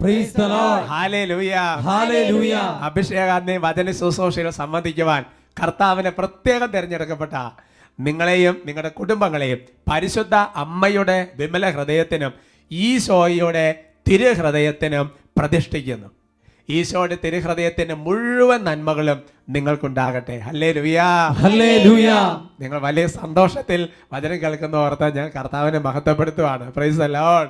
Praise the Lord. അഭിഷേകാന്തി വചന ശുശ്രൂഷയിൽ സംബന്ധിക്കുവാൻ കർത്താവിനെ പ്രത്യേകം തിരഞ്ഞെടുക്കപ്പെട്ട നിങ്ങളെയും നിങ്ങളുടെ കുടുംബങ്ങളെയും പരിശുദ്ധ അമ്മയുടെ വിമല ഹൃദയത്തിനും ഈശോയുടെ തിരുഹൃദയത്തിനും പ്രതിഷ്ഠിക്കുന്നു. ഈശോയുടെ തിരുഹൃദയത്തിന് മുഴുവൻ നന്മകളും നിങ്ങൾക്കുണ്ടാകട്ടെ ഹല്ലേ ലുയാ Hallelujah. നിങ്ങൾ വലിയ സന്തോഷത്തിൽ വചനം കേൾക്കുന്ന ഓർത്ത് ഞാൻ കർത്താവിനെ മഹത്വപ്പെടുത്തുവാണ് പ്രൈസ് Lord.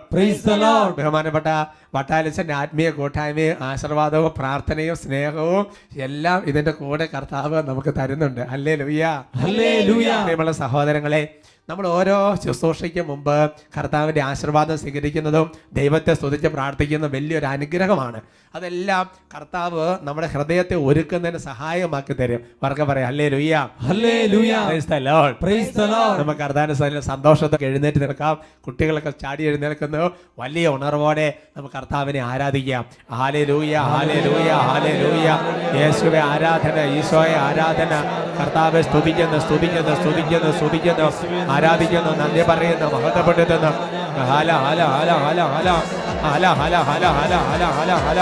ബഹുമാനപ്പെട്ട വട്ടാലിച്ചന്റെ ആത്മീയ കൂട്ടായ്മയും ആശീർവാദവും പ്രാർത്ഥനയും സ്നേഹവും എല്ലാം ഇതിന്റെ കൂടെ കർത്താവ് നമുക്ക് തരുന്നുണ്ട് ഹല്ലേ ലുയാ Hallelujah. പ്രിയമുള്ള സഹോദരങ്ങളെ നമ്മൾ ഓരോ ശുശ്രൂഷയ്ക്ക് മുമ്പ് കർത്താവിന്റെ ആശീർവാദം സ്വീകരിക്കുന്നതും ദൈവത്തെ സ്തുതിച്ച് പ്രാർത്ഥിക്കുന്നതും വലിയൊരു അനുഗ്രഹമാണ്. അതെല്ലാം കർത്താവ് നമ്മുടെ ഹൃദയത്തെ ഒരുക്കുന്നതിന് സഹായമാക്കി തരും. വർക്ക പറയാം അല്ലേ ലുയ്യ Hallelujah. Praise the Lord. നമുക്ക് കർത്താന സന്തോഷത്തൊക്കെ എഴുന്നേറ്റ് നിൽക്കാം. കുട്ടികളൊക്കെ ചാടി എഴുന്നേൽക്കുന്നു. വലിയ ഉണർവോടെ നമുക്ക് കർത്താവിനെ ആരാധിക്കാം. ഹാലേ ലൂയ ഹാലേ ലൂയ ഹാലേ ലൂയ യേശുവെ ആരാധന ഈശോയെ ആരാധന. കർത്താവെ സ്തുതിക്കുന്നു സ്തുതിക്കുന്നു സ്തുതിക്കുന്നു സ്തുതിക്കുന്നു. ആരാധിക്കുന്നു? നന്ദി പറയുന്നു. മഹത്വപ്പെടുത്തുന്നു ഹല ഹല ഹല ഹല ഹല. ഹല ഹല ഹല ഹല ഹല ഹല ഹല.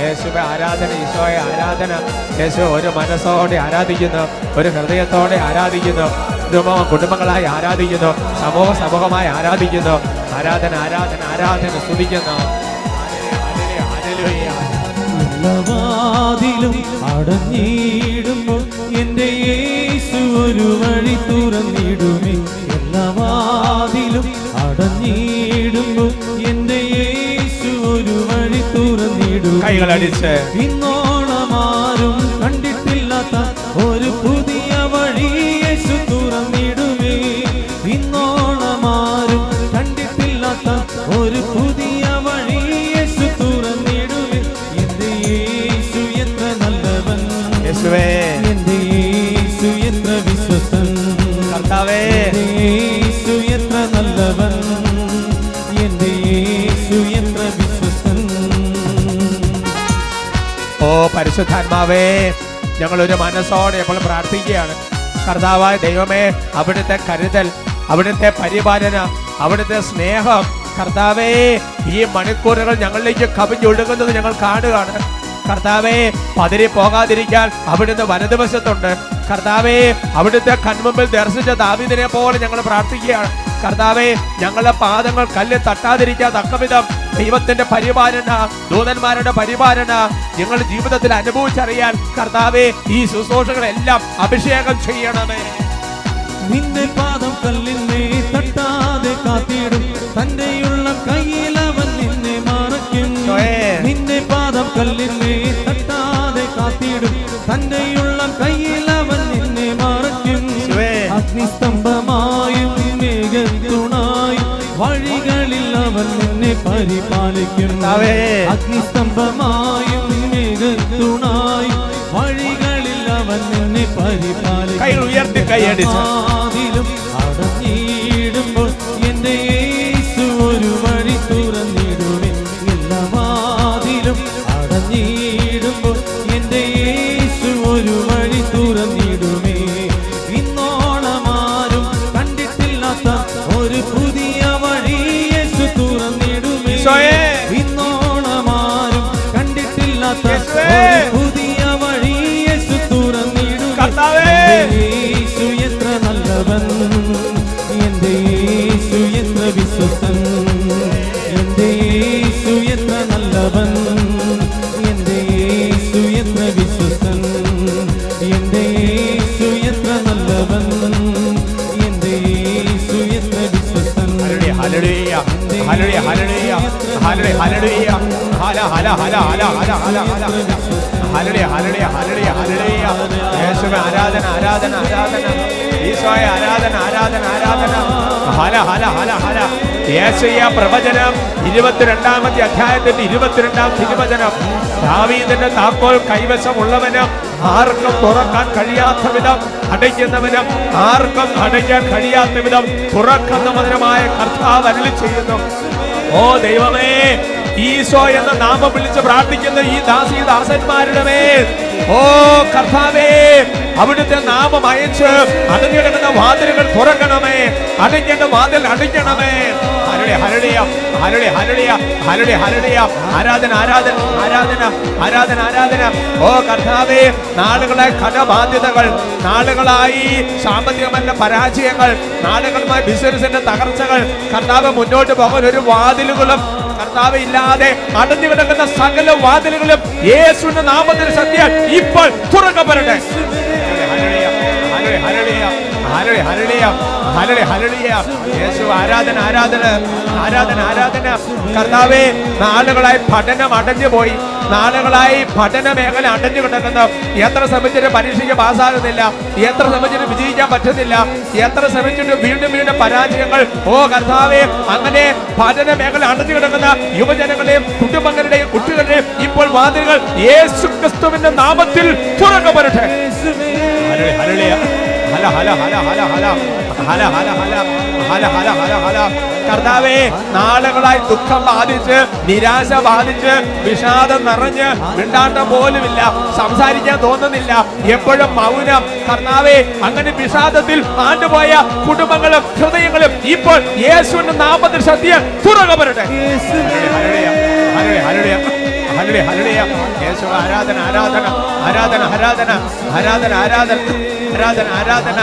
യേശുവെ ആരാധന ഈശോയെ ആരാധന. യേശു ഒരു മനസ്സോടെ ആരാധിക്കുന്നു. ഒരു ഹൃദയത്തോടെ ആരാധിക്കുന്നു. കുടുംബം കുടുംബങ്ങളായി ആരാധിക്കുന്നു. സമൂഹ സമൂഹമായി ആരാധിക്കുന്നു. ആരാധന ആരാധന ആരാധന സ്തുതിക്കുന്നു. വാതിലും അടഞ്ഞിടുമ്പോൾ എന്റെ യേശു ഒരു വഴി തുറന്നിടുമേ. വാതിലും അടഞ്ഞിടുന്നു. എന്റെ യേശു ഒരു വഴി തുറന്നിടുമേ കൈകളടിച്ച്. ഇന്നോണമാരും കണ്ടിട്ടില്ലാത്ത ഒരു പുതിയ വഴി യേശു തുറന്നിടുമേ ഇന്നോണമാരും കണ്ടിട്ടില്ലാത്ത ഒരു പുതിയ വഴി യേശു തുറന്നിടുമേ എന്റെ യേശു എത്ര നല്ലവൻ. യേശുവേ. എന്റെ യേശു എത്ര വിശ്വസൻ കർത്താവേ. പരിശുദ്ധാത്മാവേ ഒരു മനസ്സോടെ ഇപ്പോൾ പ്രാർത്ഥിക്കുകയാണ്. കർത്താവായ ദൈവമേ അവിടുത്തെ കരുതൽ അവിടുത്തെ പരിപാലന അവിടുത്തെ സ്നേഹം കർത്താവേ ഈ മണിക്കൂറുകൾ ഞങ്ങളിലേക്ക് കവിഞ്ഞൊഴുകുന്നത് ഞങ്ങൾ കാണുകയാണ്. കർത്താവേ പതിരി പോകാതിരിക്കാൻ അവിടുന്ന് വലതുവശത്തുണ്ട്. കർത്താവേ അവിടുത്തെ കൺമുമ്പിൽ ദർശിച്ച ദാവിദിനെ പോലെ ഞങ്ങൾ പ്രാർത്ഥിക്കുകയാണ്. കർത്താവേ ഞങ്ങളുടെ പാദങ്ങൾ കല്ല് തട്ടാതിരിക്കാൻ തക്കവിധം ദൈവത്തിന്റെ പരിപാലന ദൂതന്മാരുടെ പരിപാലന ഞങ്ങൾ ജീവിതത്തിൽ അനുഭവിച്ചറിയാൻ കർത്താവെ ഈ ശുശ്രൂഷകളെല്ലാം അഭിഷേകം ചെയ്യണമേ. നിന്റെ പാദം കല്ലിനെ തട്ടാതെ കാത്തിടും കർത്താവേ. അഗ്നിസ്തംഭമായും മേഘത്തുണായും വഴികളിൽ അവൻ നിന്നെ പരിപാലിക്കും കൈ ഉയർത്തി കൈയടിച്ച് യേശു എത്ര നല്ലവൻ? എന്റെ യേശു എത്ര വിശ്വസൻ എന്റെ യേശു എത്ര നല്ലവൻ? എന്റെ യേശു എത്ര വിശ്വസൻ എന്റെ യേശു എത്ര നല്ലവൻ? എന്റെ യേശു എത്ര വിശ്വസൻ hallelujah, hallelujah, hallelujah, hallelujah, hallelujah, Hala, ഹല, ഹല, ഹല, ഹല, ഹല, Hala. Hallelujah, hallelujah, hallelujah, hallelujah. യേശുവേ ആരാധന ആരാധന ആരാധന. ഈശോയെ ആരാധന ആരാധന ആരാധന. ഹല ഹല ഹല ഹല. യേശയ്യ പ്രവചനം. ഇരുപത്തിരണ്ടാമത്തെ അധ്യായത്തിന്റെ ഇരുപത്തിരണ്ടാം തിരുവചനം. ദാവീദിന്റെ താക്കോൽ കൈവശമുള്ളവനും ആർക്കും തുറക്കാൻ കഴിയാത്ത വിധം അടയ്ക്കുന്നവനും ആർക്കും അടയ്ക്കാൻ കഴിയാത്ത വിധം തുറക്കുന്ന മധുരമായ കർത്താവ് അരുളി ചെയ്യുന്നു. ഓ ദൈവമേ ഈശോ എന്ന നാമം വിളിച്ച് പ്രാർത്ഥിക്കുന്ന ഈ ദാസി ദാസന്മാരുടെ മേൽ. ഓ കർത്താവേ അവിടുത്തെ നാമം അയച്ച് അടഞ്ഞിടക്കുന്ന വാതിലുകൾ തുറക്കണമേ. അടയ്ക്കേണ്ട വാതിൽ ഹരളിയ ആരാധന ആരാധന ആരാധന ആരാധന ആരാധന. ഓ കർത്താവേ നാളുകളായി കടബാധ്യതകൾ നാളുകളായി സാമ്പത്തികമല്ല പരാജയങ്ങൾ നാളുകളുമായി ബിസിനസിന്റെ തകർച്ചകൾ. കർത്താവ് മുന്നോട്ട് പോകാൻ ഒരു വാതിലുകളും കർത്താവ് ഇല്ലാതെ അടഞ്ഞു കിടക്കുന്ന സകല വാതിലുകളും യേശുവിന്റെ നാമത്തിൽ സത്യ ഇപ്പോൾ തുറക്കപ്പെടട്ടെ. ഹരളി ഹലളിയ യേശു ആരാധന ആരാധന ആരാധന ആരാധന. കർത്താവേ നാളുകളായി പഠനം അടഞ്ഞു പോയി. നാളുകളായി പഠന മേഖല അടഞ്ഞു കിടക്കുന്നു. എത്ര ശ്രമിച്ചിട്ട് പരീക്ഷയ്ക്ക് പാസ്സാകുന്നില്ല? എത്ര ശ്രമിച്ചിട്ട് വിജയിക്കാൻ പറ്റുന്നില്ല? എത്ര ശ്രമിച്ചിട്ട് വീണ്ടും വീണ്ടും പരാജയങ്ങൾ? ഓ കർത്താവേ അങ്ങനെ പഠന മേഖല അടഞ്ഞു കിടക്കുന്ന യുവജനങ്ങളുടെയും കുടുംബങ്ങളുടെയും കുട്ടികളുടെയും ഇപ്പോൾ വാതിലുകൾ യേശു ക്രിസ്തുവിന്റെ നാമത്തിൽ തുറക്കപ്പെടട്ടെ. ഹല ഹല ഹല ഹല ഹല. ഹല ഹല ഹല ഹല ഹല ഹല ഹല കർത്താവേ നാളുകളായി ദുഃഖം ബാധിച്ച് നിരാശ ബാധിച്ച് വിഷാദം നിറഞ്ഞ് മിണ്ടാട്ടം പോലുമില്ല. സംസാരിക്കാൻ തോന്നുന്നില്ല. എപ്പോഴും മൗനം. കർത്താവേ അങ്ങനെ വിഷാദത്തിൽ ആണ്ടുപോയ കുടുംബങ്ങളും ഹൃദയങ്ങളും ഇപ്പോൾ യേശുവിന്റെ നാമത്തിൽ സത്യം യേശു ആരാധന ആരാധന ആരാധന ആരാധന ആരാധന ആരാധന. ആരാധന ആരാധന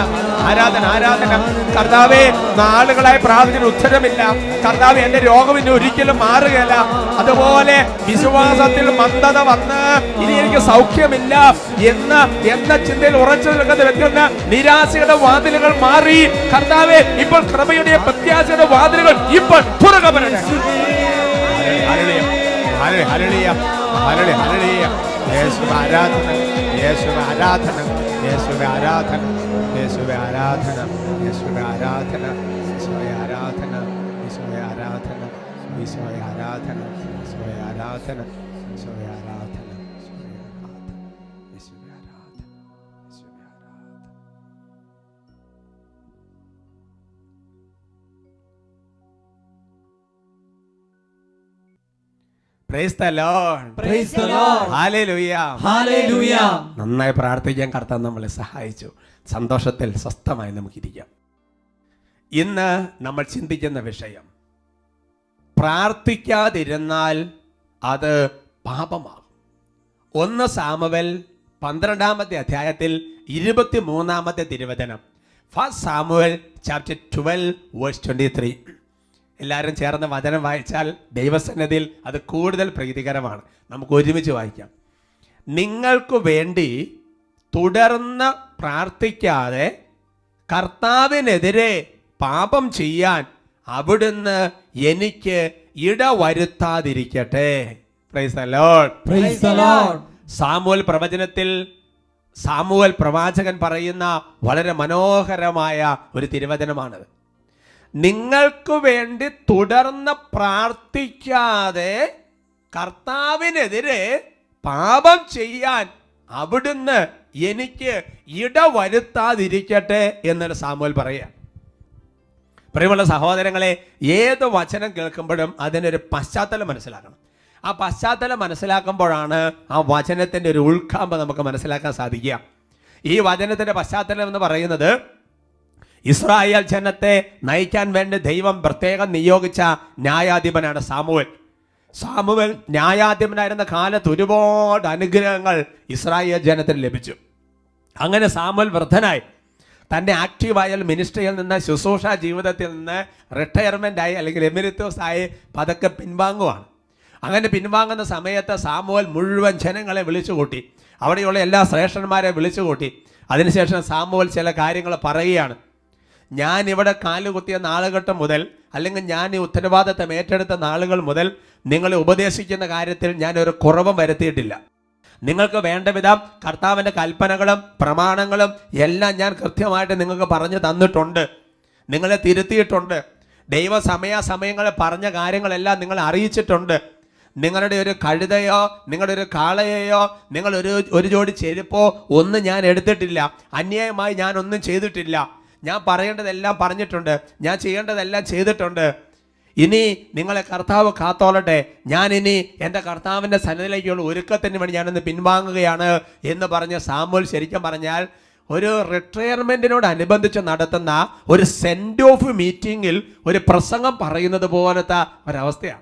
ആരാധന ആരാധന. കർത്താവെ നാളുകളായി പ്രാർത്ഥന ഉത്തരമില്ല. കർത്താവ് എന്റെ രോഗം ഇനി ഒരിക്കലും മാറുകയല്ല. അതുപോലെ വിശ്വാസത്തിൽ മന്ദത വന്ന് ഇനി എനിക്ക് സൗഖ്യമില്ല എന്ന് എന്ന ചിന്തയിൽ ഉറച്ചു നിൽക്കുന്ന വ്യക്തികളുടെ നിരാശയുടെ വാതിലുകൾ മാറി. കർത്താവെ ഇപ്പോൾ കൃപയുടെ പ്രത്യാശയുടെ വാതിലുകൾ ഇപ്പോൾ യേശുവ ആരാധന ആരാധന. യേശുവ ആരാധന യേശുവ ആരാധന യേശുവ ആരാധന യേശുവ ആരാധന യേശുവ ആരാധന യേശുവ ആരാധന യേശുവ ആരാധന യേശുവ നന്നായി പ്രാർത്ഥിക്കാൻ കർത്താൻ നമ്മളെ സഹായിച്ചു. സന്തോഷത്തിൽ സ്വസ്ഥമായി നമുക്കിരിക്കാം. ഇന്ന് നമ്മൾ ചിന്തിക്കുന്ന വിഷയം പ്രാർത്ഥിക്കാതിരുന്നാൽ അത് പാപമാകും. ഒന്ന് സാമുവൽ പന്ത്രണ്ടാമത്തെ അധ്യായത്തിൽ ഇരുപത്തി മൂന്നാമത്തെ തിരുവചനം. First Samuel chapter twelve verse twenty three എല്ലാവരും ചേർന്ന് വചനം വായിച്ചാൽ ദൈവസന്നതിയിൽ അത് കൂടുതൽ പ്രീതികരമാണ്. നമുക്ക് ഒരുമിച്ച് വായിക്കാം. നിങ്ങൾക്ക് വേണ്ടി തുടർന്ന് പ്രാർത്ഥിക്കാതെ കർത്താവിനെതിരെ പാപം ചെയ്യാൻ അവിടുന്ന് എനിക്ക് ഇടവരുത്താതിരിക്കട്ടെ. സാമുവൽ പ്രവചനത്തിൽ സാമുവൽ പ്രവാചകൻ പറയുന്ന വളരെ മനോഹരമായ ഒരു തിരുവചനമാണത്. നിങ്ങൾക്ക് വേണ്ടി തുടർന്ന് പ്രാർത്ഥിക്കാതെ കർത്താവിനെതിരെ പാപം ചെയ്യാൻ അവിടുന്ന് എനിക്ക് ഇടവരുത്താതിരിക്കട്ടെ എന്നൊരു സാമുവൽ പറയുക. പ്രിയമുള്ള സഹോദരങ്ങളെ ഏത് വചനം കേൾക്കുമ്പോഴും അതിനൊരു പശ്ചാത്തലം മനസ്സിലാക്കണം. ആ പശ്ചാത്തലം മനസ്സിലാക്കുമ്പോഴാണ് ആ വചനത്തിന്റെ ഒരു ഉൾക്കാമ്പ് നമുക്ക് മനസ്സിലാക്കാൻ സാധിക്കുക. ഈ വചനത്തിന്റെ പശ്ചാത്തലം എന്ന് പറയുന്നത് ഇസ്രായേൽ ജനത്തെ നയിക്കാൻ വേണ്ടി ദൈവം പ്രത്യേകം നിയോഗിച്ച ന്യായാധിപനാണ് സാമുവൽ. സാമുവൽ ന്യായാധിപനായിരുന്ന കാലത്ത് ഒരുപാട് അനുഗ്രഹങ്ങൾ ഇസ്രായേൽ ജനത്തിന് ലഭിച്ചു. അങ്ങനെ സാമുവൽ വൃദ്ധനായി. തന്റെ ആക്റ്റീവായ മിനിസ്ട്രിയിൽ നിന്ന് ശുശ്രൂഷ ജീവിതത്തിൽ നിന്ന് റിട്ടയർമെന്റ് ആയി അല്ലെങ്കിൽ എമിരിത്തോസ് ആയി പതൊക്കെ പിൻവാങ്ങുവാണ്. അങ്ങനെ പിൻവാങ്ങുന്ന സമയത്ത് സാമുവൽ മുഴുവൻ ജനങ്ങളെ വിളിച്ചു കൂട്ടി അവിടെയുള്ള എല്ലാ ശ്രേഷ്ഠന്മാരെ വിളിച്ചു കൂട്ടി അതിനുശേഷം സാമുവൽ ചില കാര്യങ്ങൾ പറയുകയാണ്. ഞാൻ ഇവിടെ കാലുകുത്തിയ നാളുകെട്ടം മുതൽ അല്ലെങ്കിൽ ഞാൻ ഈ ഉത്തരവാദിത്തം ഏറ്റെടുത്ത നാളുകൾ മുതൽ നിങ്ങളെ ഉപദേശിക്കുന്ന കാര്യത്തിൽ ഞാൻ ഒരു കുറവും വരുത്തിയിട്ടില്ല. നിങ്ങൾക്ക് വേണ്ട വിധം കർത്താവിന്റെ കൽപ്പനകളും പ്രമാണങ്ങളും എല്ലാം ഞാൻ കൃത്യമായിട്ട് നിങ്ങൾക്ക് പറഞ്ഞു തന്നിട്ടുണ്ട്. നിങ്ങളെ തിരുത്തിയിട്ടുണ്ട്. ദൈവ സമയാസമയങ്ങളിൽ പറഞ്ഞ കാര്യങ്ങളെല്ലാം നിങ്ങൾ അറിയിച്ചിട്ടുണ്ട്. നിങ്ങളുടെ ഒരു കഴുതയോ നിങ്ങളുടെ ഒരു കാളയെയോ നിങ്ങളൊരു ഒരു ജോഡി ചെരുപ്പോ ഒന്നും ഞാൻ എടുത്തിട്ടില്ല. അന്യായമായി ഞാനൊന്നും ചെയ്തിട്ടില്ല. ഞാൻ പറയേണ്ടതെല്ലാം പറഞ്ഞിട്ടുണ്ട്. ഞാൻ ചെയ്യേണ്ടതെല്ലാം ചെയ്തിട്ടുണ്ട്. ഇനി നിങ്ങളെ കർത്താവ് കാത്തോളട്ടെ. ഞാൻ ഇനി എന്റെ കർത്താവിന്റെ സന്നദ്ധയിലേക്കുള്ള ഒരുക്കത്തിന് വേണ്ടി ഞാനൊന്ന് പിൻവാങ്ങുകയാണ് എന്ന് പറഞ്ഞ സാമൂൽ ശരിക്കും പറഞ്ഞാൽ ഒരു റിട്ടയർമെന്റിനോട് അനുബന്ധിച്ച് നടത്തുന്ന ഒരു സെൻഡ് ഓഫ് മീറ്റിങ്ങിൽ ഒരു പ്രസംഗം പറയുന്നത് പോലത്തെ ഒരവസ്ഥയാണ്.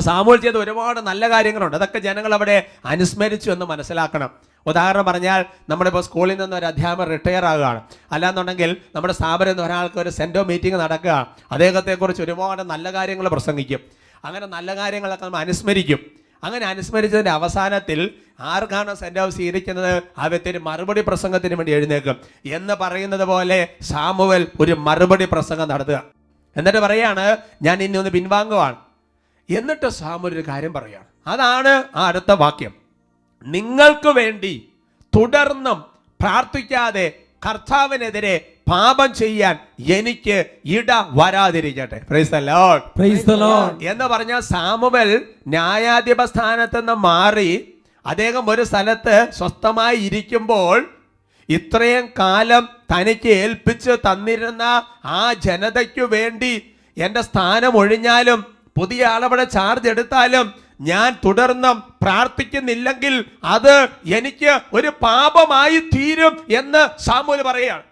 സാമൂഹ്യ ചെയ്ത ഒരുപാട് നല്ല കാര്യങ്ങളുണ്ട്. അതൊക്കെ ജനങ്ങൾ അവിടെ അനുസ്മരിച്ചു എന്ന് മനസ്സിലാക്കണം. ഉദാഹരണം പറഞ്ഞാൽ നമ്മളിപ്പോൾ സ്കൂളിൽ നിന്ന് ഒരു അധ്യാപകൻ റിട്ടയർ ആകുകയാണ് അല്ലാന്നുണ്ടെങ്കിൽ നമ്മുടെ സ്ഥാപനം എന്ന് ഒരാൾക്ക് ഒരു സെന്റോ മീറ്റിംഗ് നടക്കുക അദ്ദേഹത്തെക്കുറിച്ച് ഒരുപാട് നല്ല കാര്യങ്ങൾ പ്രസംഗിക്കും. അങ്ങനെ നല്ല കാര്യങ്ങളൊക്കെ നമ്മൾ അനുസ്മരിക്കും. അങ്ങനെ അനുസ്മരിച്ചതിന്റെ അവസാനത്തിൽ ആർക്കാണ് സെന്റ് ഓഫ് സ്വീകരിക്കുന്നത്? ആ വ്യക്തി മറുപടി പ്രസംഗത്തിന് വേണ്ടി എഴുന്നേക്കും എന്ന് പറയുന്നത് പോലെ സാമുവൽ ഒരു മറുപടി പ്രസംഗം നടത്തുക. എന്നിട്ട് പറയാണ് ഞാൻ ഇനി ഒന്ന് പിൻവാങ്ങുവാണ്. എന്നിട്ട് സാമുവൽ ഒരു കാര്യം പറയുകയാണ്. അതാണ് ആ അടുത്ത വാക്യം. നിങ്ങൾക്ക് വേണ്ടി തുടർന്നും പ്രാർത്ഥിക്കാതെ കർത്താവിനെതിരെ പാപം ചെയ്യാൻ എനിക്ക് ഇട വരാതിരിക്കട്ടെ. എന്ന് പറഞ്ഞ സാമുവൽ ന്യായാധിപ സ്ഥാനത്ത് നിന്ന് മാറി അദ്ദേഹം ഒരു സ്ഥലത്ത് സ്വസ്ഥമായി ഇരിക്കുമ്പോൾ ഇത്രയും കാലം തനിക്ക് ഏൽപ്പിച്ച് തന്നിരുന്ന ആ ജനതയ്ക്കു വേണ്ടി എന്റെ സ്ഥാനം ഒഴിഞ്ഞാലും പുതിയ ആളവിടെ ചാർജ് എടുത്താലും ഞാൻ തുടർന്ന് പ്രാർത്ഥിക്കുന്നില്ലെങ്കിൽ അത് എനിക്ക് ഒരു പാപമായി തീരും എന്ന് സാമൂൽ പറയുകയാണ്.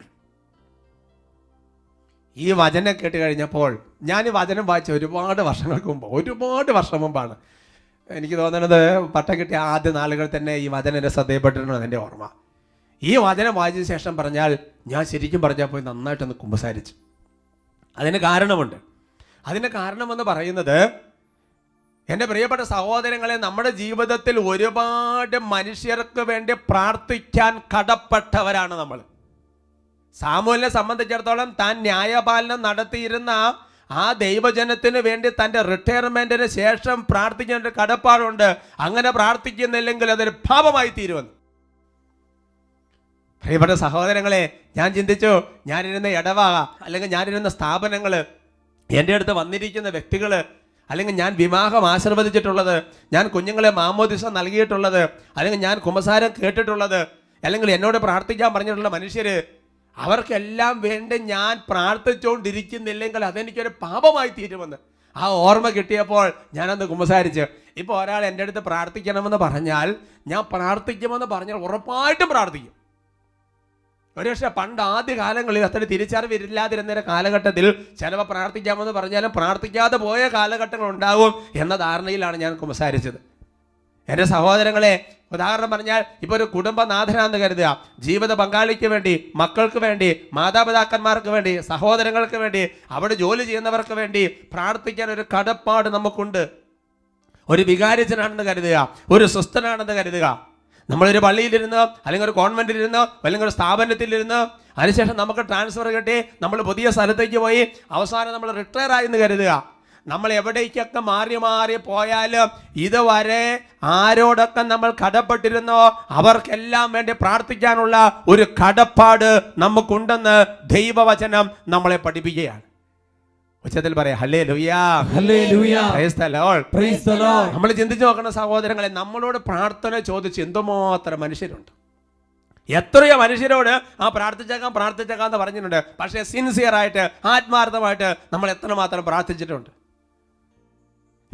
ഈ വചനം കേട്ട് കഴിഞ്ഞപ്പോൾ ഞാൻ ഈ വചനം വായിച്ച ഒരുപാട് വർഷങ്ങൾക്ക് മുമ്പ് ഒരുപാട് വർഷം മുമ്പാണ്. എനിക്ക് തോന്നുന്നത് പട്ടം കിട്ടിയ ആദ്യ നാളുകൾ തന്നെ ഈ വചനം എന്റെ ശ്രദ്ധയപ്പെട്ടിട്ടുണ്ടെന്ന് എന്റെ ഓർമ്മ. ഈ വചനം വായിച്ച ശേഷം പറഞ്ഞാൽ ഞാൻ ശരിക്കും പറഞ്ഞാൽ പോയി നന്നായിട്ടൊന്ന് കുമ്പസാരിച്ചു. അതിന് കാരണമുണ്ട്. അതിന് കാരണമെന്ന് പറയുന്നത് എന്റെ പ്രിയപ്പെട്ട സഹോദരങ്ങളെ നമ്മുടെ ജീവിതത്തിൽ ഒരുപാട് മനുഷ്യർക്ക് വേണ്ടി പ്രാർത്ഥിക്കാൻ കടപ്പെട്ടവരാണ് നമ്മൾ. സാമൂലിനെ സംബന്ധിച്ചിടത്തോളം താൻ ന്യായപാലനം നടത്തിയിരുന്ന ആ ദൈവജനത്തിന് വേണ്ടി തന്റെ റിട്ടയർമെന്റിന് ശേഷം പ്രാർത്ഥിക്കേണ്ട കടപ്പാടുണ്ട്. അങ്ങനെ പ്രാർത്ഥിക്കുന്നില്ലെങ്കിൽ അതൊരു പാപമായി തീരുമെന്ന്. പ്രിയപ്പെട്ട സഹോദരങ്ങളെ ഞാൻ ചിന്തിച്ചു ഞാനിരുന്ന ഇടവക അല്ലെങ്കിൽ ഞാനിരുന്ന സ്ഥാപനങ്ങൾ എന്റെ അടുത്ത് വന്നിരിക്കുന്ന വ്യക്തികൾ അല്ലെങ്കിൽ ഞാൻ വിവാഹം ആശീർവദിച്ചിട്ടുള്ളത് ഞാൻ കുഞ്ഞുങ്ങളെ മാമോദിസ നൽകിയിട്ടുള്ളത് അല്ലെങ്കിൽ ഞാൻ കുമ്പസാരം കേട്ടിട്ടുള്ളത് അല്ലെങ്കിൽ എന്നോട് പ്രാർത്ഥിക്കാൻ പറഞ്ഞിട്ടുള്ള മനുഷ്യർ അവർക്കെല്ലാം വേണ്ടി ഞാൻ പ്രാർത്ഥിച്ചുകൊണ്ടിരിക്കുന്നില്ലെങ്കിൽ അതെനിക്കൊരു പാപമായി തീരുമെന്ന്. ആ ഓർമ്മ കിട്ടിയപ്പോൾ ഞാനന്ന് കുമ്പസാരിച്ച് ഇപ്പോൾ ഒരാൾ എന്റെ അടുത്ത് പ്രാർത്ഥിക്കണമെന്ന് പറഞ്ഞാൽ ഞാൻ പ്രാർത്ഥിക്കുമെന്ന് പറഞ്ഞാൽ ഉറപ്പായിട്ടും പ്രാർത്ഥിക്കും. ഒരുപക്ഷെ പണ്ട് ആദ്യ കാലങ്ങളിൽ അത്ര തിരിച്ചറിവില്ലാതിരുന്ന കാലഘട്ടത്തിൽ ചിലപ്പോൾ പ്രാർത്ഥിക്കാമെന്ന് പറഞ്ഞാലും പ്രാർത്ഥിക്കാതെ പോയ കാലഘട്ടങ്ങൾ ഉണ്ടാകും എന്ന ധാരണയിലാണ് ഞാൻ സംസാരിച്ചത് എന്റെ സഹോദരങ്ങളെ ഉദാഹരണം പറഞ്ഞാൽ ഇപ്പോൾ ഒരു കുടുംബനാഥനാന്ന് കരുതുക. ജീവിത പങ്കാളിക്ക് വേണ്ടി മക്കൾക്ക് വേണ്ടി മാതാപിതാക്കന്മാർക്ക് വേണ്ടി സഹോദരങ്ങൾക്ക് വേണ്ടി അവിടെ ജോലി ചെയ്യുന്നവർക്ക് വേണ്ടി പ്രാർത്ഥിക്കാൻ ഒരു കടപ്പാട് നമുക്കുണ്ട്. ഒരു വികാരിച്ചനാണെന്ന് കരുതുക. ഒരു സുസ്ഥനാണെന്ന് കരുതുക. നമ്മളൊരു പള്ളിയിലിരുന്ന് അല്ലെങ്കിൽ ഒരു കോൺവെന്റിലിരുന്ന് അല്ലെങ്കിൽ ഒരു സ്ഥാപനത്തിലിരുന്ന് അതിനുശേഷം നമുക്ക് ട്രാൻസ്ഫർ കിട്ടി നമ്മൾ പുതിയ സ്ഥലത്തേക്ക് പോയി അവസാനം നമ്മൾ റിട്ടയർ ആയി എന്ന് കരുതുക. നമ്മൾ എവിടേക്കൊക്കെ മാറി മാറി പോയാലും ഇതുവരെ ആരോടൊക്കെ നമ്മൾ കടപ്പെട്ടിരുന്നോ അവർക്കെല്ലാം വേണ്ടി പ്രാർത്ഥിക്കാനുള്ള ഒരു കടപ്പാട് നമുക്കുണ്ടെന്ന് ദൈവവചനം നമ്മളെ പഠിപ്പിക്കുകയാണ്. ഉച്ചത്തിൽ പറയാം Lord. Praise the Lord. നമ്മൾ ചിന്തിച്ചു നോക്കുന്ന സഹോദരങ്ങളെ നമ്മളോട് പ്രാർത്ഥന ചോദിച്ച് എന്തുമാത്രം മനുഷ്യരുണ്ട്? എത്രയോ മനുഷ്യരോട് ആ പ്രാർത്ഥിച്ചേക്കാം പ്രാർത്ഥിച്ചേക്കാം എന്ന് പറഞ്ഞിട്ടുണ്ട്. പക്ഷേ സിൻസിയർ ആയിട്ട് ആത്മാർത്ഥമായിട്ട് നമ്മൾ എത്രമാത്രം പ്രാർത്ഥിച്ചിട്ടുണ്ട്?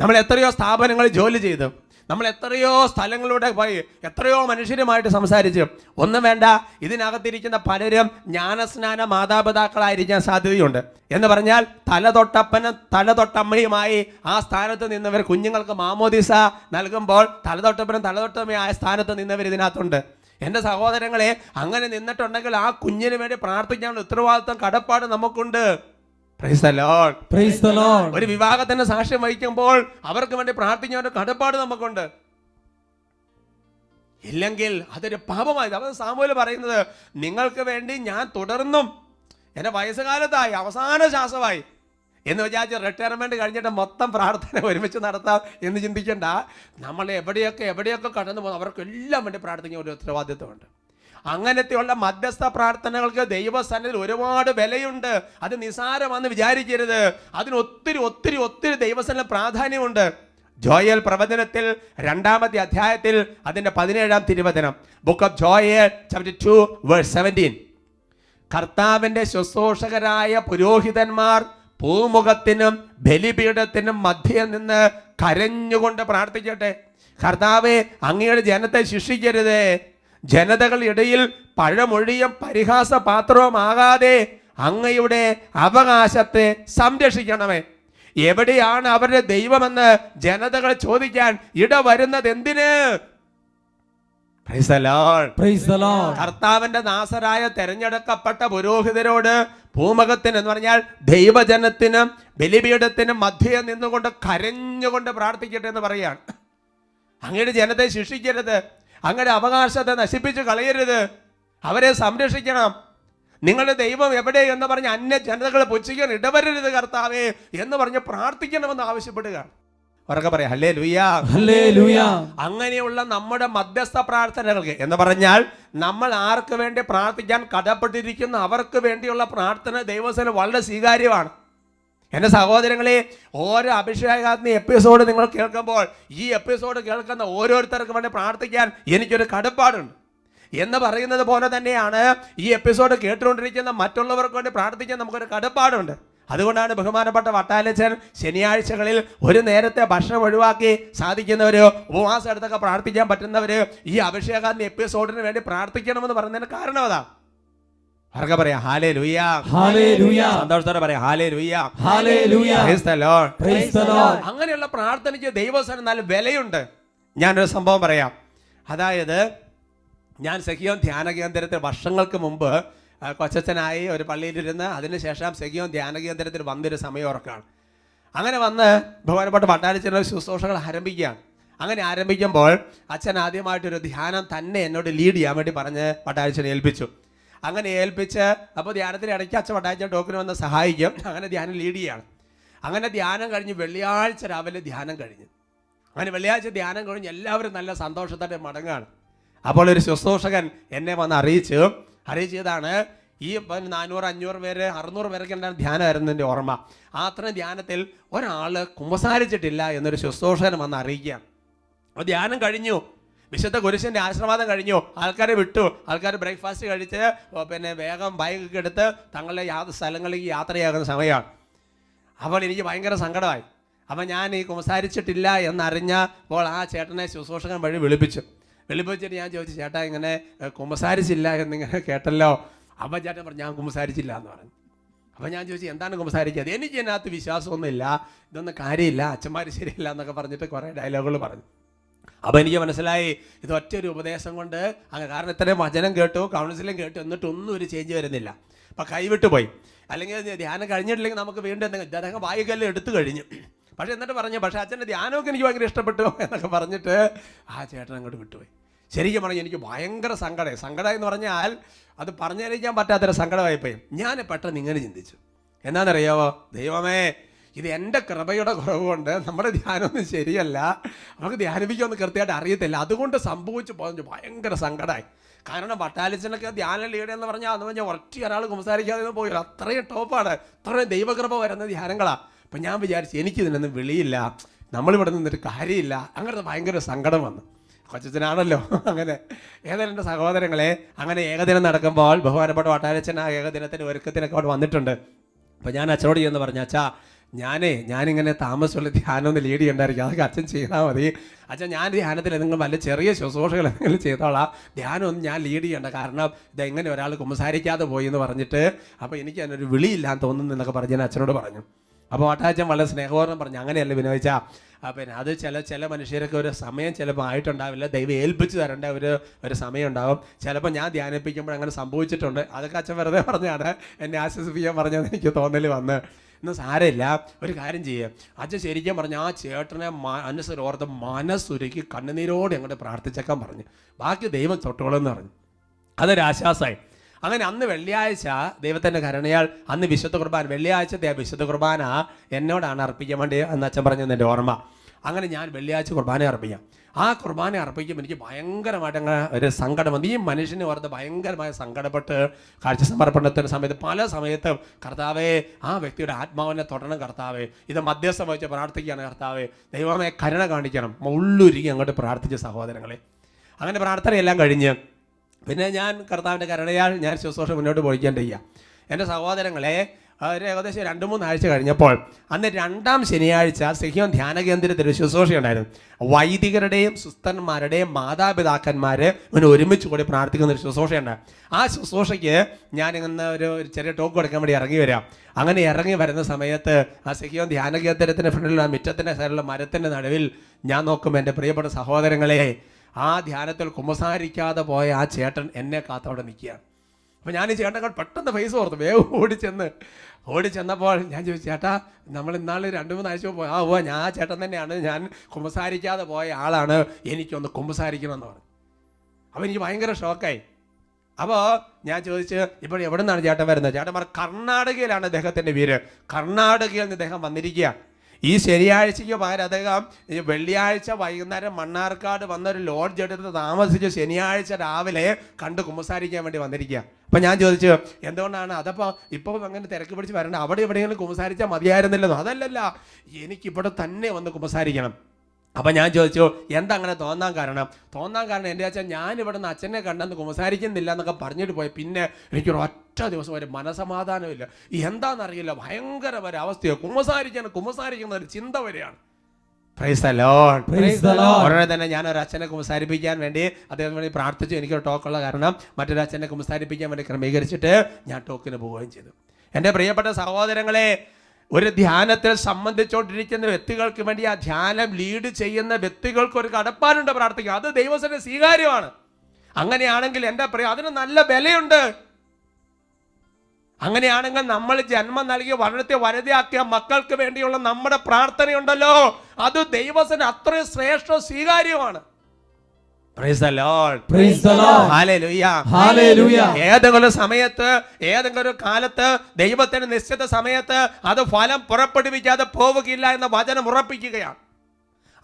നമ്മൾ എത്രയോ സ്ഥാപനങ്ങളിൽ ജോലി ചെയ്തു. നമ്മൾ എത്രയോ സ്ഥലങ്ങളിലൂടെ പോയി എത്രയോ മനുഷ്യരുമായിട്ട് സംസാരിച്ചു. ഒന്നും വേണ്ട ഇതിനകത്തിരിക്കുന്ന പലരും ജ്ഞാനസ്നാന മാതാപിതാക്കളായിരിക്കാൻ സാധ്യതയുണ്ട്. എന്ന് പറഞ്ഞാൽ തല തൊട്ടപ്പനും തല തലതൊട്ടമ്മയുമായി ആ സ്ഥാനത്ത് നിന്നവർ കുഞ്ഞുങ്ങൾക്ക് മാമോദിസ നൽകുമ്പോൾ തല തൊട്ടപ്പനും തല തലതൊട്ടപ്പനും ആ സ്ഥാനത്ത് നിന്നവർ ഇതിനകത്തുണ്ട്. എന്റെ സഹോദരങ്ങളെ അങ്ങനെ നിന്നിട്ടുണ്ടെങ്കിൽ ആ കുഞ്ഞിന് വേണ്ടി പ്രാർത്ഥിക്കാനുള്ള ഉത്തരവാദിത്വം കടപ്പാട് നമുക്കുണ്ട്. ഒരു വിവാഹത്തിന് സാക്ഷ്യം വഹിക്കുമ്പോൾ അവർക്ക് വേണ്ടി പ്രാർത്ഥിക്കാൻ ഒരു കടപ്പാട് നമുക്കുണ്ട്. ഇല്ലെങ്കിൽ അതൊരു പാപമായി അവർ സാമൂൽ പറയുന്നത് നിങ്ങൾക്ക് വേണ്ടി ഞാൻ തുടർന്നും എന്റെ വയസ്സുകാലത്തായി അവസാന ശ്വാസമായി എന്ന് വിചാരിച്ച് റിട്ടയർമെന്റ് കഴിഞ്ഞിട്ട് മൊത്തം പ്രാർത്ഥന ഒരുമിച്ച് നടത്താം എന്ന് ചിന്തിക്കേണ്ട. നമ്മൾ എവിടെയൊക്കെ എവിടെയൊക്കെ കടന്നു പോകുന്നു അവർക്കെല്ലാം വേണ്ടി പ്രാർത്ഥിക്കാൻ ഒരു ഉത്തരവാദിത്വമുണ്ട്. അങ്ങനത്തെയുള്ള മധ്യസ്ഥ പ്രാർത്ഥനകൾക്ക് ദൈവസന്നിധിയിൽ ഒരുപാട് വിലയുണ്ട്. അത് നിസാരമാണെന്ന് വിചാരിക്കരുത്. അതിന് ഒത്തിരി ഒത്തിരി ഒത്തിരി ദൈവസന്നിധി പ്രാധാന്യമുണ്ട്. ജോയൽ പ്രവചനത്തിൽ രണ്ടാമത്തെ അധ്യായത്തിൽ അതിന്റെ പതിനേഴാം തിരുവചനം. Book of Joel chapter two verse seventeen കർത്താവിന്റെ ശുശ്രൂഷകരായ പുരോഹിതന്മാർ പൂമുഖത്തിനും ബലിപീഠത്തിനും മധ്യേ നിന്ന് കരഞ്ഞുകൊണ്ട് പ്രാർത്ഥിക്കട്ടെ. കർത്താവെ അങ്ങയുടെ ജനത്തെ ശിക്ഷിക്കരുതേ. ജനതകളുടെ ഇടയിൽ പഴമൊഴിയും പരിഹാസ പാത്രവുമാകാതെ അങ്ങയുടെ അവകാശത്തെ സംരക്ഷിക്കണമേ. എവിടെയാണ് അവരുടെ ദൈവമെന്ന് ജനതകൾ ചോദിക്കാൻ ഇടവരുന്നത് എന്തിന്. കർത്താവിന്റെ നാസരായ തെരഞ്ഞെടുക്കപ്പെട്ട പുരോഹിതരോട് ഭൂമകത്തിന് എന്ന് പറഞ്ഞാൽ ദൈവജനത്തിനും ബലിപീഠത്തിനും മധ്യേ നിന്നുകൊണ്ട് കരഞ്ഞുകൊണ്ട് പ്രാർത്ഥിക്കട്ടെ എന്ന് പറയാണ് അങ്ങയുടെ ജനത്തെ ശിക്ഷിക്കരുത്. അങ്ങയുടെ അവകാശത്തെ നശിപ്പിച്ച് കളയരുത്. അവരെ സംരക്ഷിക്കണം. നിങ്ങളുടെ ദൈവം എവിടെ എന്ന് പറഞ്ഞ് അന്യ ജനതകളെ പുച്ഛിക്കാൻ ഇടവരരുത് കർത്താവേ എന്ന് പറഞ്ഞ് പ്രാർത്ഥിക്കണമെന്ന് ആവശ്യപ്പെടുകയാണ് ഉറക്കെ പറയാം ഹല്ലേ ലുയ്യാ ലുയാ അങ്ങനെയുള്ള നമ്മുടെ മധ്യസ്ഥ പ്രാർത്ഥനകൾക്ക് എന്ന് പറഞ്ഞാൽ നമ്മൾ ആർക്ക് വേണ്ടി പ്രാർത്ഥിക്കാൻ കടപ്പെട്ടിരിക്കുന്ന അവർക്ക് വേണ്ടിയുള്ള പ്രാർത്ഥന ദൈവസേന വളരെ സ്വീകാര്യമാണ്. എന്റെ സഹോദരങ്ങളെ ഓരോ അഭിഷേകാത്മി എപ്പിസോഡ് നിങ്ങൾ കേൾക്കുമ്പോൾ ഈ എപ്പിസോഡ് കേൾക്കുന്ന ഓരോരുത്തർക്കും വേണ്ടി പ്രാർത്ഥിക്കാൻ എനിക്കൊരു കടപ്പാടുണ്ട്. എന്ന് പറയുന്നത് പോലെ തന്നെയാണ് ഈ എപ്പിസോഡ് കേട്ടുകൊണ്ടിരിക്കുന്ന മറ്റുള്ളവർക്ക് വേണ്ടി പ്രാർത്ഥിക്കാൻ നമുക്കൊരു കടപ്പാടുണ്ട്. അതുകൊണ്ടാണ് ബഹുമാനപ്പെട്ട വട്ടാലച്ചൻ ശനിയാഴ്ചകളിൽ ഒരു നേരത്തെ ഭക്ഷണം ഒഴിവാക്കി സാധിക്കുന്നവർ ഉപവാസം എടുത്തൊക്കെ പ്രാർത്ഥിക്കാൻ പറ്റുന്നവർ ഈ അഭിഷേകാത്മി എപ്പിസോഡിന് വേണ്ടി പ്രാർത്ഥിക്കണമെന്ന് പറയുന്നതിന് കാരണം അതാ. ആർക്കാ പറയാ. ഹാലേ ലൂയ ഹാലേ ലൂയ സന്തോഷത്തോടെ പറയാ. ഹാലേ ലുയ്യാ Hallelujah. Praise the Lord. Praise the Lord. അങ്ങനെയുള്ള പ്രാർത്ഥനയ്ക്ക് ദൈവസ്ഥാനം നല്ല വിലയുണ്ട്. ഞാനൊരു സംഭവം പറയാം. അതായത് ഞാൻ സഖിയോൻ ധ്യാന കേന്ദ്രത്തിൽ വർഷങ്ങൾക്ക് മുമ്പ് കൊച്ചനായി കൊച്ചച്ഛനായി ഒരു പള്ളിയിലിരുന്ന് അതിനുശേഷം സഖിയോൻ ധ്യാന കേന്ദ്രത്തിൽ വന്നൊരു സമയം ഉറക്കാണ്. അങ്ങനെ വന്ന് ബഹുമാനപ്പെട്ട പട്ടാളിച്ചന്റെ ശുശ്രൂഷകൾ ആരംഭിക്കുകയാണ്. അങ്ങനെ ആരംഭിക്കുമ്പോൾ അച്ഛൻ ആദ്യമായിട്ടൊരു ധ്യാനം തന്നെ എന്നോട് ലീഡ് ചെയ്യാൻ വേണ്ടി പറഞ്ഞ് പട്ടാളിച്ചനെ ഏൽപ്പിച്ചു. അങ്ങനെ ഏൽപ്പിച്ച് അപ്പോൾ ധ്യാനത്തിന് ഇടയ്ക്ക് അച്ഛൻ പട്ടാളിച്ചൻ ടോക്കിന് വന്ന് സഹായിക്കും. അങ്ങനെ ധ്യാനം ലീഡ് ചെയ്യാണ്. അങ്ങനെ ധ്യാനം കഴിഞ്ഞ് വെള്ളിയാഴ്ച രാവിലെ ധ്യാനം കഴിഞ്ഞു. അങ്ങനെ വെള്ളിയാഴ്ച ധ്യാനം കഴിഞ്ഞ് എല്ലാവരും നല്ല സന്തോഷത്തോടെ മടങ്ങാണ്. അപ്പോൾ ഒരു ശുശ്രൂഷകൻ എന്നെ വന്ന് അറിയിച്ചു. അറിയിച്ചതാണ് ഈ നാനൂറ് അഞ്ഞൂറ് പേര് അറുന്നൂറ് പേരൊക്കെ ഉണ്ടായിരുന്ന ധ്യാനമായിരുന്നു എന്റെ ഓർമ്മ. ആ അത്രയും ധ്യാനത്തിൽ ഒരാൾ കുമ്പസാരിച്ചിട്ടില്ല എന്നൊരു ശുശ്രൂഷകൻ വന്ന് അറിയിക്കുകയാണ്. അപ്പോൾ ധ്യാനം കഴിഞ്ഞു. വിശുദ്ധ കുരിശിന്റെ ആശ്രമാദം കഴിഞ്ഞു. ആൾക്കാരെ വിട്ടു. ആൾക്കാർ ബ്രേക്ക്ഫാസ്റ്റ് കഴിച്ച് പിന്നെ വേഗം ബൈക്കൊക്കെ എടുത്ത് തങ്ങളുടെ യാ സ്ഥലങ്ങളിലേക്ക് യാത്രയാകുന്ന സമയമാണ്. അപ്പോൾ എനിക്ക് ഭയങ്കര സങ്കടമായി. അപ്പം ഞാൻ ഈ സംസാരിച്ചിട്ടില്ല എന്നറിഞ്ഞ അപ്പോൾ ആ ചേട്ടനെ ശുശ്രൂഷകൻ വഴി വിളിപ്പിച്ചു. വിളിപ്പിച്ചിട്ട് ഞാൻ ചോദിച്ചു ചേട്ടാ ഇങ്ങനെ കുമ്പസാരിച്ചില്ല എന്നിങ്ങനെ കേട്ടല്ലോ? അപ്പം ചേട്ടൻ പറഞ്ഞു ഞാൻ കുമ്പസാരിച്ചില്ല എന്ന് പറഞ്ഞു. അപ്പം ഞാൻ ചോദിച്ചു എന്താണ് കുമ്പസാരിക്കാതെ എനിക്ക് ഇതിനകത്ത് വിശ്വാസമൊന്നുമില്ല. ഇതൊന്നും കാര്യമില്ല. അച്ഛന്മാർ ശരിയില്ല എന്നൊക്കെ പറഞ്ഞിട്ട് കുറേ ഡയലോഗുകൾ പറഞ്ഞു. അപ്പോൾ എനിക്ക് മനസ്സിലായി ഇത് ഒറ്റ ഒരു ഉപദേശം കൊണ്ട് അങ്ങ് കാരണം ഇത്രയും വചനം കേട്ടു കൗൺസിലും കേട്ടു എന്നിട്ടൊന്നും ഒരു ചേഞ്ച് വരുന്നില്ല. അപ്പം കൈവിട്ട് പോയി. അല്ലെങ്കിൽ ധ്യാനം കഴിഞ്ഞിട്ടില്ലെങ്കിൽ നമുക്ക് വീണ്ടും എന്തെങ്കിലും അദ്ദേഹം വായിക്കല്ല് എടുത്തു കഴിഞ്ഞു. പക്ഷേ എന്നിട്ട് പറഞ്ഞു പക്ഷേ അച്ഛന്റെ ധ്യാനമൊക്കെ എനിക്ക് ഭയങ്കര ഇഷ്ടപ്പെട്ടു എന്നൊക്കെ പറഞ്ഞിട്ട് ആ ചേട്ടൻ അങ്ങോട്ട് വിട്ടുപോയി. ശരിക്കും പറഞ്ഞു എനിക്ക് ഭയങ്കര സങ്കടമായി. സങ്കടം എന്ന് പറഞ്ഞാൽ അത് പറഞ്ഞറിയിക്കാൻ പറ്റാത്തൊരു സങ്കടമായിപ്പോയി. ഞാൻ പെട്ടെന്ന് ഇങ്ങനെ ചിന്തിച്ചു. എന്നാണെന്നറിയാവോ ദൈവമേ ഇത് എന്റെ കൃപയുടെ കുറവുകൊണ്ട് നമ്മുടെ ധ്യാനമൊന്നും ശരിയല്ല. നമുക്ക് ധ്യാനിപ്പിക്കുമെന്ന് കൃത്യമായിട്ട് അറിയത്തില്ല. അതുകൊണ്ട് സംഭവിച്ചു പോകുന്നു ഭയങ്കര സങ്കടമായി കാരണം വട്ടാലിച്ചനൊക്കെ ധ്യാന ലീഡ് എന്ന് പറഞ്ഞാൽ അന്ന് പറഞ്ഞാൽ ഒറ്റ ഒരാൾ സംസാരിക്കാതെ പോയില്ല അത്രയും ടോപ്പാണ്. അത്രയും ദൈവകൃപ വരുന്ന ധ്യാനങ്ങളാണ് അപ്പം ഞാൻ വിചാരിച്ചു എനിക്കിതിനൊന്നും വിളിയില്ല. നമ്മളിവിടെ നിന്നിട്ട് കാര്യമില്ല. അങ്ങനത്തെ ഭയങ്കര സങ്കടം വന്നു. കൊച്ചനാണല്ലോ അങ്ങനെ ഏതായാലും എന്റെ സഹോദരങ്ങളെ അങ്ങനെ ഏകദിനം നടക്കുമ്പോൾ ബഹുമാനപ്പെട്ട വട്ടാരച്ചൻ ആ ഏകദിനത്തിന് ഒരുക്കത്തിനൊക്കെ അവിടെ വന്നിട്ടുണ്ട്. അപ്പോൾ ഞാൻ അച്ഛനോട് ചെയ്യുമെന്ന് പറഞ്ഞു ഞാനേ ഞാനിങ്ങനെ താമസമുള്ള ധ്യാനം ഒന്ന് ലീഡ് ചെയ്യണ്ടായിരിക്കും. അതൊക്കെ അച്ഛൻ ചെയ്താൽ മതി. അച്ഛൻ ഞാൻ ധ്യാനത്തിൽ എന്തെങ്കിലും വല്ല ചെറിയ ശുശ്രൂഷകൾ എന്തെങ്കിലും ചെയ്തോളാം. ധ്യാനം ഒന്നും ഞാൻ ലീഡ് ചെയ്യണ്ട. കാരണം ഇതെങ്ങനെ ഒരാൾ കുമ്പസാരിക്കാതെ പോയി എന്ന് പറഞ്ഞിട്ട് അപ്പോൾ എനിക്ക് അതിനൊരു വിളിയില്ലാന്ന് തോന്നുന്നു എന്നൊക്കെ പറഞ്ഞ് ഞാൻ അച്ഛനോട് പറഞ്ഞു. അപ്പോൾ വട്ടാച്ചൻ വളരെ സ്നേഹപൂർവം പറഞ്ഞു അങ്ങനെയല്ല വിനോദിച്ച? പിന്നെ അത് ചില ചില മനുഷ്യരൊക്കെ ഒരു സമയം ചിലപ്പോൾ ആയിട്ടുണ്ടാവില്ല. ദൈവം ഏൽപ്പിച്ച് തരേണ്ട ഒരു ഒരു സമയം ഉണ്ടാവും. ചിലപ്പോൾ ഞാൻ ധ്യാനിപ്പിക്കുമ്പോൾ അങ്ങനെ സംഭവിച്ചിട്ടുണ്ട്. അതൊക്കെ അച്ഛൻ വെറുതെ പറഞ്ഞാണ് എന്നെ ആശ്വസിപ്പിക്കാൻ പറഞ്ഞതെന്ന് എനിക്ക് തോന്നൽ വന്ന്. ഇന്ന് സാരമില്ല. ഒരു കാര്യം ചെയ്യുക അച്ഛൻ ശരിക്കും പറഞ്ഞു ആ ചേട്ടനെ മനസ്സിൽ ഓർത്ത് മനസ്സുരുക്കി കണ്ണുനീരോടെ അങ്ങോട്ട് പ്രാർത്ഥിച്ചേക്കാൻ പറഞ്ഞു. ബാക്കി ദൈവം തൊട്ടോളെന്ന് പറഞ്ഞു. അതൊരു ആശ്വാസമായി. അങ്ങനെ അന്ന് വെള്ളിയാഴ്ച ദൈവത്തിന്റെ കരുണയാൽ അന്ന് വിശുദ്ധ കുർബാന വെള്ളിയാഴ്ചത്തെ ആ വിശുദ്ധ കുർബാന എന്നോടാണ് അർപ്പിക്കാൻ വേണ്ടി എന്ന് അച്ഛൻ പറഞ്ഞത് എന്റെ ഓർമ്മ. അങ്ങനെ ഞാൻ വെള്ളിയാഴ്ച കുർബാന അർപ്പിക്കാം. ആ കുർബാന അർപ്പിക്കുമ്പോൾ എനിക്ക് ഭയങ്കരമായിട്ട് ഒരു സങ്കടം വന്നു. ഈ മനുഷ്യനെ ഓർത്ത് ഭയങ്കരമായ സങ്കടപ്പെട്ട് കാഴ്ച സമർപ്പണത്തിന് സമയത്ത് പല സമയത്തും കർത്താവേ ആ വ്യക്തിയുടെ ആത്മാവിനെ തൊടണം കർത്താവേ. ഇത് മധ്യസ്ഥം വെച്ച് പ്രാർത്ഥിക്കുകയാണ് കർത്താവേ. ദൈവമേ കരുണ കാണിക്കണം. ഉള്ളുരുകി അങ്ങോട്ട് പ്രാർത്ഥിച്ച സഹോദരങ്ങളെ. അങ്ങനെ പ്രാർത്ഥനയെല്ലാം കഴിഞ്ഞ് പിന്നെ ഞാൻ കർത്താവിന്റെ കരുണയാൽ ഞാൻ ശുശ്രൂഷ മുന്നോട്ട് പോയിക്കേണ്ടിയ എന്റെ സഹോദരങ്ങളെ ഒരു ഏകദേശം രണ്ട് മൂന്ന് ആഴ്ച കഴിഞ്ഞപ്പോൾ അന്ന് രണ്ടാം ശനിയാഴ്ച സിഹിയോൻ ധ്യാന കേന്ദ്രത്തിൽ ഒരു ശുശ്രൂഷയുണ്ടായിരുന്നു വൈദികരുടെയും സുസ്ഥന്മാരുടെയും മാതാപിതാക്കന്മാർ ഇവന് ഒരുമിച്ച് കൂടി പ്രാർത്ഥിക്കുന്ന ഒരു ശുശ്രൂഷയുണ്ട്. ആ ശുശ്രൂഷയ്ക്ക് ഞാൻ ഒരു ഒരു ചെറിയ ടോക്ക് കൊടുക്കാൻ വേണ്ടി ഇറങ്ങി വരാം. അങ്ങനെ ഇറങ്ങി വരുന്ന സമയത്ത് ആ സിഹിയോൻ ധ്യാന കേന്ദ്രത്തിന്റെ ഫ്രണ്ടിലുള്ള മുറ്റത്തിന്റെ സൈഡിലുള്ള മരത്തിന്റെ നടുവിൽ ഞാൻ നോക്കും എന്റെ പ്രിയപ്പെട്ട സഹോദരങ്ങളെ ആ ധ്യാനത്തിൽ കുമ്പസാരിക്കാതെ പോയ ആ ചേട്ടൻ എന്നെ കാത്തവിടെ നിൽക്കുകയാണ്. അപ്പോൾ ഞാൻ ഈ ചേട്ടൻ പെട്ടെന്ന് ഫേസ് ഓർത്തു. വേഗം ഓടിച്ചെന്ന്. ഓടിച്ചെന്നപ്പോൾ ഞാൻ ചോദിച്ചു ചേട്ടാ നമ്മൾ ഇന്നാൾ രണ്ട് മൂന്ന് ആഴ്ച പോയി. ആ ഓ ഞാൻ ചേട്ടൻ തന്നെയാണ്. ഞാൻ കുമ്പസാരിക്കാതെ പോയ ആളാണ്. എനിക്കൊന്ന് കുമ്പസാരിക്കണമെന്ന് പറഞ്ഞു. അപ്പോൾ എനിക്ക് ഭയങ്കര ഷോക്കായി അപ്പോൾ ഞാൻ ചോദിച്ച് ഇപ്പോൾ എവിടെ നിന്നാണ് ചേട്ടൻ വരുന്നത്? ചേട്ടൻ പറഞ്ഞു കർണാടകയിലാണ് അദ്ദേഹത്തിന്റെ വീര് കർണാടകയിൽ നിന്ന് അദ്ദേഹം വന്നിരിക്കുക ഈ ശനിയാഴ്ചയ്ക്ക് പകരം അദ്ദേഹം വെള്ളിയാഴ്ച വൈകുന്നേരം മണ്ണാർക്കാട് വന്നൊരു ലോഡ്ജ് എടുത്ത് താമസിച്ച് ശനിയാഴ്ച രാവിലെ കണ്ട് കുമ്പസാരിക്കാൻ വേണ്ടി വന്നിരിക്കുക അപ്പം ഞാൻ ചോദിച്ചു എന്തുകൊണ്ടാണ്? അതപ്പോൾ ഇപ്പോൾ അങ്ങനെ തിരക്ക് പിടിച്ച് വരണ്ട. അവിടെ എവിടെയെങ്കിലും കുമ്പസാരിച്ചാൽ മതിയായിരുന്നില്ലെന്നോ? അതല്ലല്ല. എനിക്കിവിടെ തന്നെ വന്ന് കുമ്പസാരിക്കണം. അപ്പം ഞാൻ ചോദിച്ചു എന്താ അങ്ങനെ തോന്നാൻ കാരണം? തോന്നാൻ കാരണം എന്റെ അച്ഛൻ ഞാൻ ഇവിടെ നിന്ന് അച്ഛനെ കണ്ടെന്ന് കുമ്പസാരിക്കുന്നില്ല എന്നൊക്കെ പറഞ്ഞിട്ട് പോയി. പിന്നെ എനിക്കൊരു ഒറ്റ ദിവസം ഒരു മനസമാധാനമില്ല. എന്താണെന്നറിയില്ല ഭയങ്കര ഒരു അവസ്ഥയോ. കുമ്പസാരിക്കാൻ കുമ്പസാരിക്കുന്ന ഒരു ചിന്ത വരെയാണ്. ഉടനെ തന്നെ ഞാൻ ഒരു അച്ഛനെ കുമ്പസാരിപ്പിക്കാൻ വേണ്ടി അദ്ദേഹം വേണ്ടി പ്രാർത്ഥിച്ചു. എനിക്കൊരു ടോക്കുള്ള കാരണം മറ്റൊരു അച്ഛനെ കുമ്പസാരിപ്പിക്കാൻ വേണ്ടി ക്രമീകരിച്ചിട്ട് ഞാൻ ടോക്കിന് പോവുകയും ചെയ്തു. എന്റെ പ്രിയപ്പെട്ട സഹോദരങ്ങളെ ഒരു ധ്യാനത്തിൽ സംബന്ധിച്ചുകൊണ്ടിരിക്കുന്ന വ്യക്തികൾക്ക് വേണ്ടി ആ ധ്യാനം ലീഡ് ചെയ്യുന്ന വ്യക്തികൾക്ക് ഒരു കടപ്പാടുണ്ട് പ്രാർത്ഥിക്കുക. അത് ദൈവത്തിന്റെ സ്വീകാര്യമാണ്. അങ്ങനെയാണെങ്കിൽ എന്റെ പ്രിയ അതിന് നല്ല വിലയുണ്ട്. അങ്ങനെയാണെങ്കിൽ നമ്മൾ ജന്മം നൽകി വളർത്തി വലുതാക്കിയ മക്കൾക്ക് വേണ്ടിയുള്ള നമ്മുടെ പ്രാർത്ഥനയുണ്ടല്ലോ. അത് ദൈവത്തിന് അത്രയും ശ്രേഷ്ഠ സ്വീകാര്യമാണ്. ഏതെങ്കിലും സമയത്ത് ഏതെങ്കിലും ഒരു കാലത്ത് ദൈവത്തിന് നിശ്ചിത സമയത്ത് അത് ഫലം പുറപ്പെടുവിക്കാതെ പോവുകയില്ല എന്ന വചനം ഉറപ്പിക്കുകയാണ്.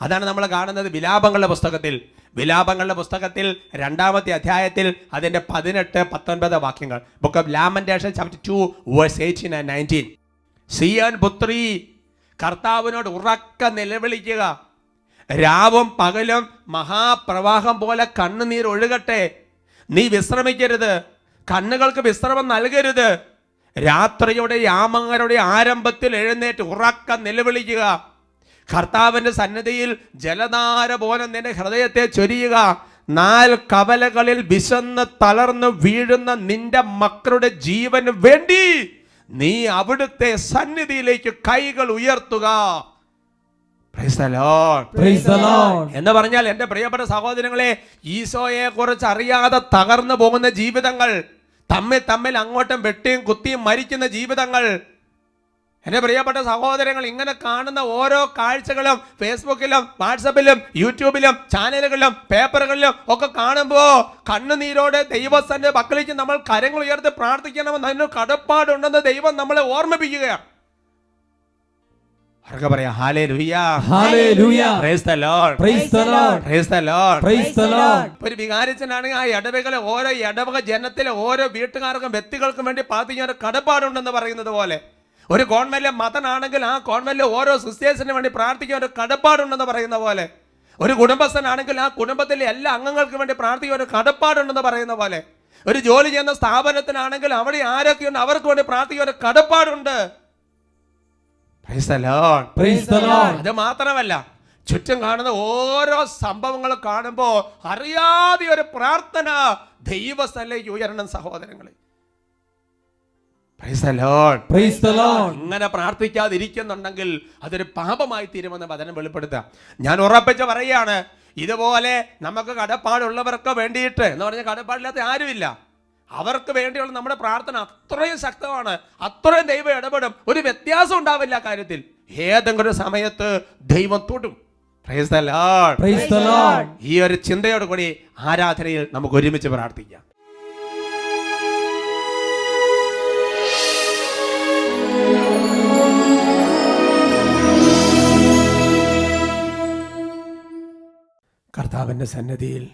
അതാണ് നമ്മൾ കാണുന്നത് വിലാപങ്ങളുടെ പുസ്തകത്തിൽ. വിലാപങ്ങളുടെ പുസ്തകത്തിൽ രണ്ടാമത്തെ അധ്യായത്തിൽ അതിന്റെ പതിനെട്ട് പത്തൊൻപത് വാക്യങ്ങൾ. Book of Lamentation chapter two verse eighteen and nineteen Zion പുത്രി കർത്താവിനോട് ഉറക്ക നിലവിളിക്കുക. രാവും പകലും മഹാപ്രവാഹം പോലെ കണ്ണുനീർ ഒഴുകട്ടെ. നീ വിശ്രമിക്കരുത്. കണ്ണുകൾക്ക് വിശ്രമം നൽകരുത്. രാത്രിയുടെ യാമങ്ങളുടെ ആരംഭത്തിൽ എഴുന്നേറ്റ് ഉറക്ക നിലവിളിക്കുക. കർത്താവിന്റെ സന്നദ്ധിയിൽ ജലധാര പോലെ നിന്റെ ഹൃദയത്തെ ചൊരിയുക. നാല് കവലകളിൽ വിശന്ന് തളർന്ന് വീഴുന്ന നിന്റെ മക്കളുടെ ജീവന് വേണ്ടി നീ അവിടുത്തെ സന്നിധിയിലേക്ക് കൈകൾ ഉയർത്തുക. എന്ന് പറഞ്ഞാൽ എന്റെ പ്രിയപ്പെട്ട സഹോദരങ്ങളെ ഈശോയെ കുറിച്ച് അറിയാതെ തകർന്നു പോകുന്ന ജീവിതങ്ങൾ തമ്മിൽ തമ്മിൽ അങ്ങോട്ടും വെട്ടിയും കുത്തിയും മരിക്കുന്ന ജീവിതങ്ങൾ എന്റെ പ്രിയപ്പെട്ട സഹോദരങ്ങൾ ഇങ്ങനെ കാണുന്ന ഓരോ കാഴ്ചകളും ഫേസ്ബുക്കിലും വാട്സപ്പിലും യൂട്യൂബിലും ചാനലുകളിലും പേപ്പറുകളിലും ഒക്കെ കാണുമ്പോൾ കണ്ണുനീരോടെ ദൈവസന്റെ മക്കളിലേക്ക് നമ്മൾ കരങ്ങൾ ഉയർത്തി പ്രാർത്ഥിക്കണമെന്ന് അതിന് കടപ്പാടുണ്ടെന്ന് ദൈവം നമ്മളെ ഓർമ്മിപ്പിക്കുകയാണ് പറയാം ഹാലേ ലുയ്യാ Hallelujah. Praise the Lord. Praise the Lord. Praise the Lord. Praise the Lord. ഇപ്പൊ ഒരു വികാരിച്ചനാണെങ്കിൽ ആ ഇടവകളെ ഓരോ ഇടവക ജനത്തിലെ ഓരോ വീട്ടുകാർക്കും വ്യക്തികൾക്കും വേണ്ടി പാർട്ടിക്കാൻ ഒരു കടപ്പാടുണ്ടെന്ന് പറയുന്നത് പോലെ ഒരു ഗവൺമെന്റിലെ മതനാണെങ്കിൽ ആ ഗവൺമെന്റിലെ ഓരോ സിസ്റ്റേഴ്സിന് വേണ്ടി പ്രാർത്ഥിക്കാൻ ഒരു കടപ്പാടുണ്ടെന്ന് പറയുന്ന പോലെ. ഒരു കുടുംബസ്ഥനാണെങ്കിൽ ആ കുടുംബത്തിലെ എല്ലാ അംഗങ്ങൾക്കും വേണ്ടി പ്രാർത്ഥിക്കാൻ ഒരു കടപ്പാടുണ്ടെന്ന് പറയുന്ന പോലെ. ഒരു ജോലി ചെയ്യുന്ന സ്ഥാപനത്തിനാണെങ്കിൽ അവിടെ ആരൊക്കെയുണ്ട് അവർക്ക് വേണ്ടി പ്രാർത്ഥിക്കാൻ ഒരു കടപ്പാടുണ്ട്. അത് മാത്രമല്ല ചുറ്റും കാണുന്ന ഓരോ സംഭവങ്ങൾ കാണുമ്പോൾ അറിയാതെ ഒരു പ്രാർത്ഥന ദൈവസ്ഥലേക്ക് ഉയരണം സഹോദരങ്ങളെ. ഇങ്ങനെ പ്രാർത്ഥിക്കാതിരിക്കുന്നുണ്ടെങ്കിൽ അതൊരു പാപമായി തീരുമെന്ന് വചനം വെളിപ്പെടുത്തുക. ഞാൻ ഉറപ്പിച്ച് പറയാണ് ഇതുപോലെ നമുക്ക് കടപ്പാടുള്ളവർക്ക് വേണ്ടിയിട്ട് എന്ന് പറഞ്ഞ കടപ്പാടില്ലാത്ത ആരുമില്ല. അവർക്ക് വേണ്ടിയുള്ള നമ്മുടെ പ്രാർത്ഥന അത്രയും ശക്തമാണ് അത്രയും ദൈവം ഇടപെടും. ഒരു വ്യത്യാസം ഉണ്ടാവില്ല കാര്യത്തിൽ. ഏതെങ്കിലും ഒരു സമയത്ത് ദൈവം തൊടും. ഈ ഒരു ചിന്തയോട് കൂടി ആരാധനയിൽ നമുക്ക് ഒരുമിച്ച് പ്രാർത്ഥിക്കാം. കർത്താവിന്റെ സന്നദ്ധിയിൽ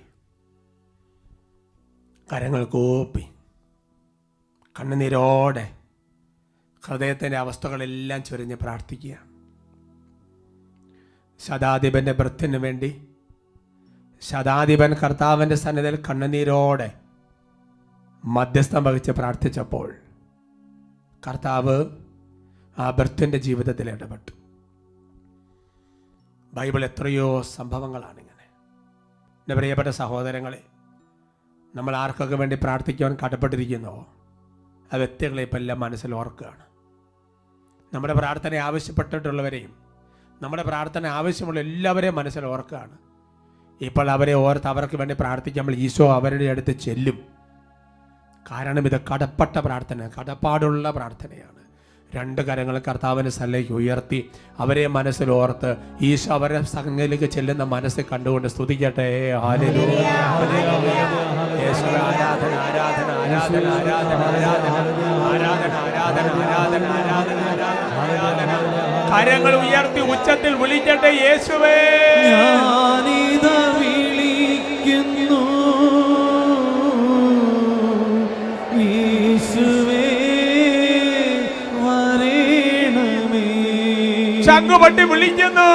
കരങ്ങൾ കൂപ്പി കണ്ണുനീരോടെ ഹൃദയത്തിന്റെ അവസ്ഥകളെല്ലാം ചൊരിഞ്ഞ് പ്രാർത്ഥിക്കുക. ശതാധിപന്റെ ബ്രത്തിന് വേണ്ടി ശതാധിപൻ കർത്താവിന്റെ സന്നിധിയിൽ കണ്ണുനീരോടെ മധ്യസ്ഥം വഹിച്ച് പ്രാർത്ഥിച്ചപ്പോൾ കർത്താവ് ആ ബ്രത്തിന്റെ ജീവിതത്തിൽ ഇടപെട്ടു. ബൈബിൾ എത്രയോ സംഭവങ്ങളാണ് എന്റെ പ്രിയപ്പെട്ട സഹോദരങ്ങളെ നമ്മൾ ആർക്കൊക്കെ വേണ്ടി പ്രാർത്ഥിക്കുവാൻ കടപ്പെട്ടിരിക്കുന്നോ ആ വ്യക്തികളെ ഇപ്പം എല്ലാം മനസ്സിൽ ഓർക്കുകയാണ്. നമ്മുടെ പ്രാർത്ഥന ആവശ്യപ്പെട്ടിട്ടുള്ളവരെയും നമ്മുടെ പ്രാർത്ഥന ആവശ്യമുള്ള എല്ലാവരെയും മനസ്സിൽ ഓർക്കുകയാണ്. ഇപ്പോൾ അവരെ ഓർത്ത് അവർക്ക് വേണ്ടി നമ്മൾ ഈശോ അവരുടെ അടുത്ത് ചെല്ലും. കാരണം ഇത് കടപ്പെട്ട പ്രാർത്ഥന കടപ്പാടുള്ള പ്രാർത്ഥനയാണ്. രണ്ട് കരങ്ങൾ കർത്താവിന്റെ സ്ഥലത്തേക്ക് ഉയർത്തി. അവരെ മനസ്സിലോർത്ത് ഈശോ അവരുടെ സംഘത്തിലേക്ക് ചെല്ലുന്ന മനസ്സിൽ കണ്ടുകൊണ്ട് സ്തുതിക്കട്ടെ. ആരാധന ആരാധന ആരാധന ആരാധന ആരാധന ആരാധന ആരാധന ആരാധന കരങ്ങൾ ഉയർത്തി ഉച്ചത്തിൽ വിളിക്കട്ടെ യേശുവേ. ചങ്ങുപട്ടി വിളിക്കുന്നു.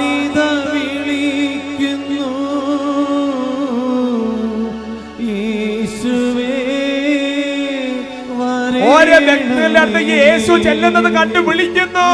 വിളിക്കുന്നു ഓരോ വ്യക്തികളിലേക്ക് യേശു ചെല്ലുന്നത് കണ്ടു വിളിക്കുന്നു.